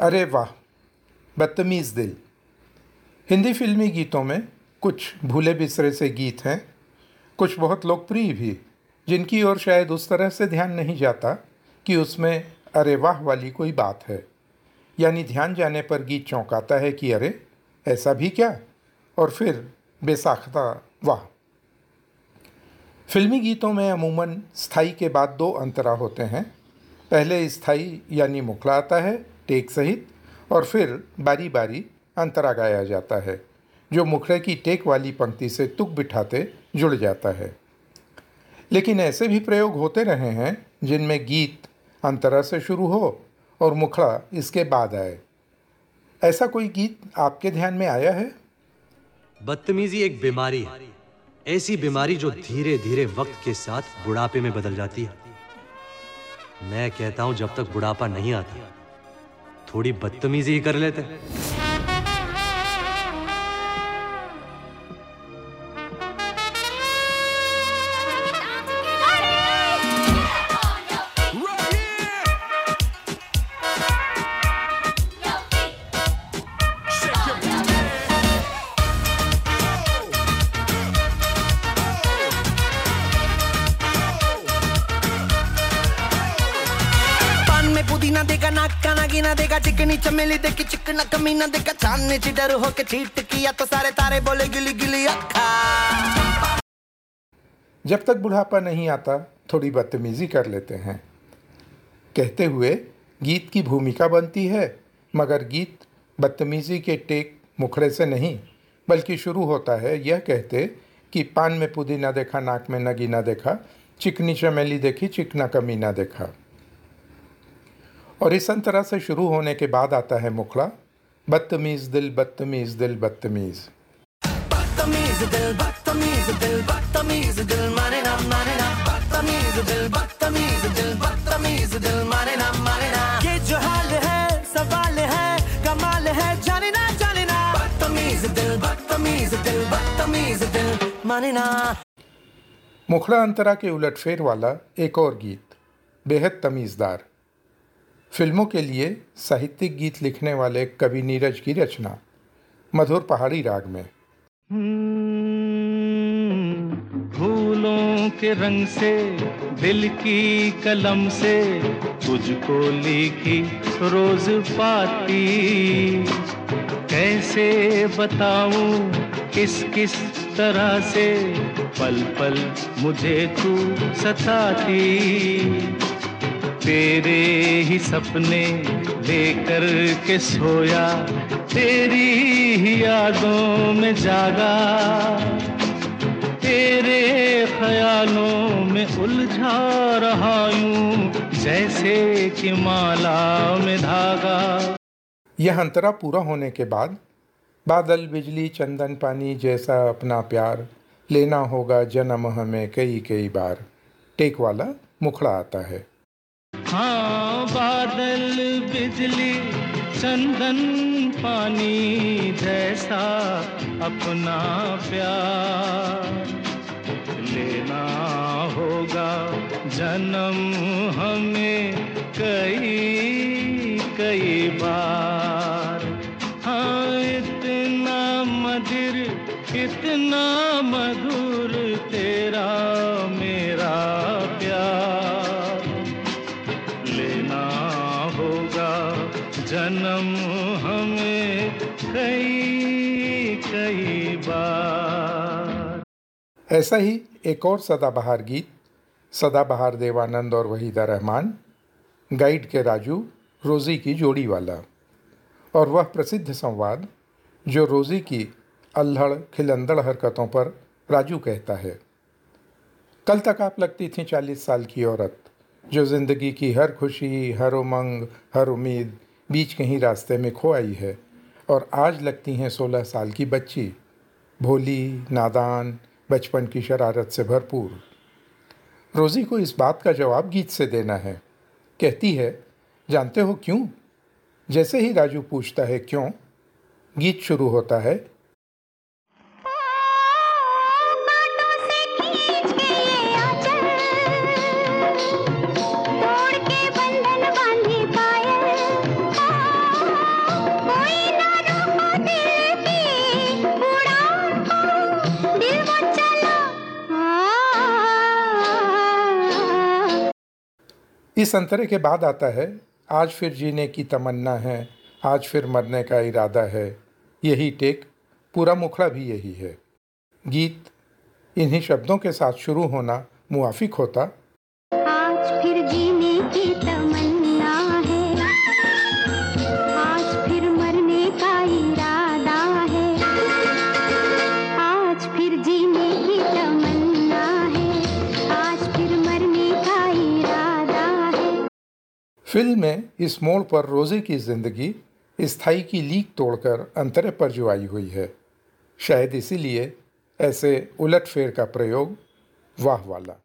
अरे वाह, बदतमीज़ दिल। हिंदी फिल्मी गीतों में कुछ भूले बिसरे से गीत हैं, कुछ बहुत लोकप्रिय भी, जिनकी ओर शायद उस तरह से ध्यान नहीं जाता कि उसमें अरे वाह वाली कोई बात है। यानी ध्यान जाने पर गीत चौंकाता है कि अरे, ऐसा भी क्या? और फिर बेसाख्ता, वाह। फिल्मी गीतों में अमूमन स्थायी के बाद दो अंतरा होते हैं। पहले स्थायी यानी मुखला आता है टेक सहित और फिर बारी बारी अंतरा गाया जाता है, जो मुखड़े की टेक वाली पंक्ति से तुक बिठाते जुड़ जाता है। लेकिन ऐसे भी प्रयोग होते रहे हैं, जिनमें गीत अंतरा से शुरू हो और मुखड़ा इसके बाद आए। ऐसा कोई गीत आपके ध्यान में आया है? बदतमीजी एक बीमारी है। ऐसी बीमारी जो धीरे धीरे वक्त के साथ बुढ़ापे में बदल जाती है। मैं कहता हूँ, जब तक बुढ़ापा नहीं आता थोड़ी बदतमीजी ही कर लेते। पुदीना देगा, नाक का नागिना देगा चिकनी चमेली देखी चिकना कमीना देखा चांदनी चिडर होके चीट किया तो सारे तारे बोले गिली गिली अखा जब तक बुढ़ापा नहीं आता, थोड़ी बदतमीजी कर लेते हैं। कहते हुए, गीत की भूमिका बनती है, मगर गीत बदतमीजी के टेक मुखड़े से नहीं, बल्कि शुरू होता है यह कहते कि पान में पुदीना देखा, नाक में नगीना देखा चिकनी चमेली देखी चिकना कमीना देखा। और इस अंतरा से शुरू होने के बाद आता है मुखड़ा बदतमीज़ दिल बदतमीज़ दिल बदतमीज़ बदतमीज दिल बदतमीज दिल बदतमीज दिल माने ना माने ना बदतमीज दिल बदतमीज दिल बदतमीज दिल माने ना माने ना ये जो हाल है सवाल है कमाल है जाने ना जाने ना बदतमीज दिल बदतमीज दिल बदतमीज दिल माने ना मुखड़ा अंतरा के उलटफेर वाला एक और गीत बेहद तमीज़दार फ़िल्मों के लिए साहित्यिक गीत लिखने वाले कवि नीरज की रचना, मधुर पहाड़ी राग में। फूलों के रंग से, दिल की कलम से, तुझको लिखी रोज पाती। कैसे बताऊँ, किस किस तरह से, पल पल मुझे तू सताती। तेरे ही सपने लेकर के सोया, तेरी ही यादों में जागा, तेरे ख्यालों में उलझा रहा यूँ, जैसे कि माला में धागा। यह अंतरा पूरा होने के बाद, बादल, बिजली, चंदन, पानी जैसा अपना प्यार, लेना होगा जन्म हमें कई कई बार। टेक वाला मुखड़ा आता है। हाँ बादल, बिजली, चंदन, पानी जैसा अपना प्यार लेना होगा जन्म हमें कई कई बार। ऐसा ही एक और सदाबहार गीत, सदाबहार देवानंद और वहीदा रहमान, गाइड के राजू रोज़ी की जोड़ी वाला। और वह प्रसिद्ध संवाद, जो रोज़ी की अल्हड़ खिलंदड़ हरकतों पर राजू कहता है। कल तक आप लगती थी चालीस साल की औरत, जो ज़िंदगी की हर खुशी, हर उमंग, हर उम्मीद, बीच कहीं रास्ते में खो आई है, और आज लगती हैं सोलह साल की बच्ची। भोली, नादान, बचपन की शरारत से भरपूर। रोज़ी को इस बात का जवाब गीत से देना है। कहती है, जानते हो क्यों? जैसे ही राजू पूछता है क्यों, गीत शुरू होता है इस अंतरे के बाद आता है, आज फिर जीने की तमन्ना है, आज फिर मरने का इरादा है। यही टेक, पूरा मुखड़ा भी यही है। गीत, इन्हीं शब्दों के साथ शुरू होना मुआफिक होता फ़िल्म में इस मोड़ पर रोज़े की ज़िंदगी, स्थायी की लीक तोड़कर अंतरे पर जो आई हुई है। शायद इसीलिए ऐसे उलटफेर का प्रयोग वाह वाला।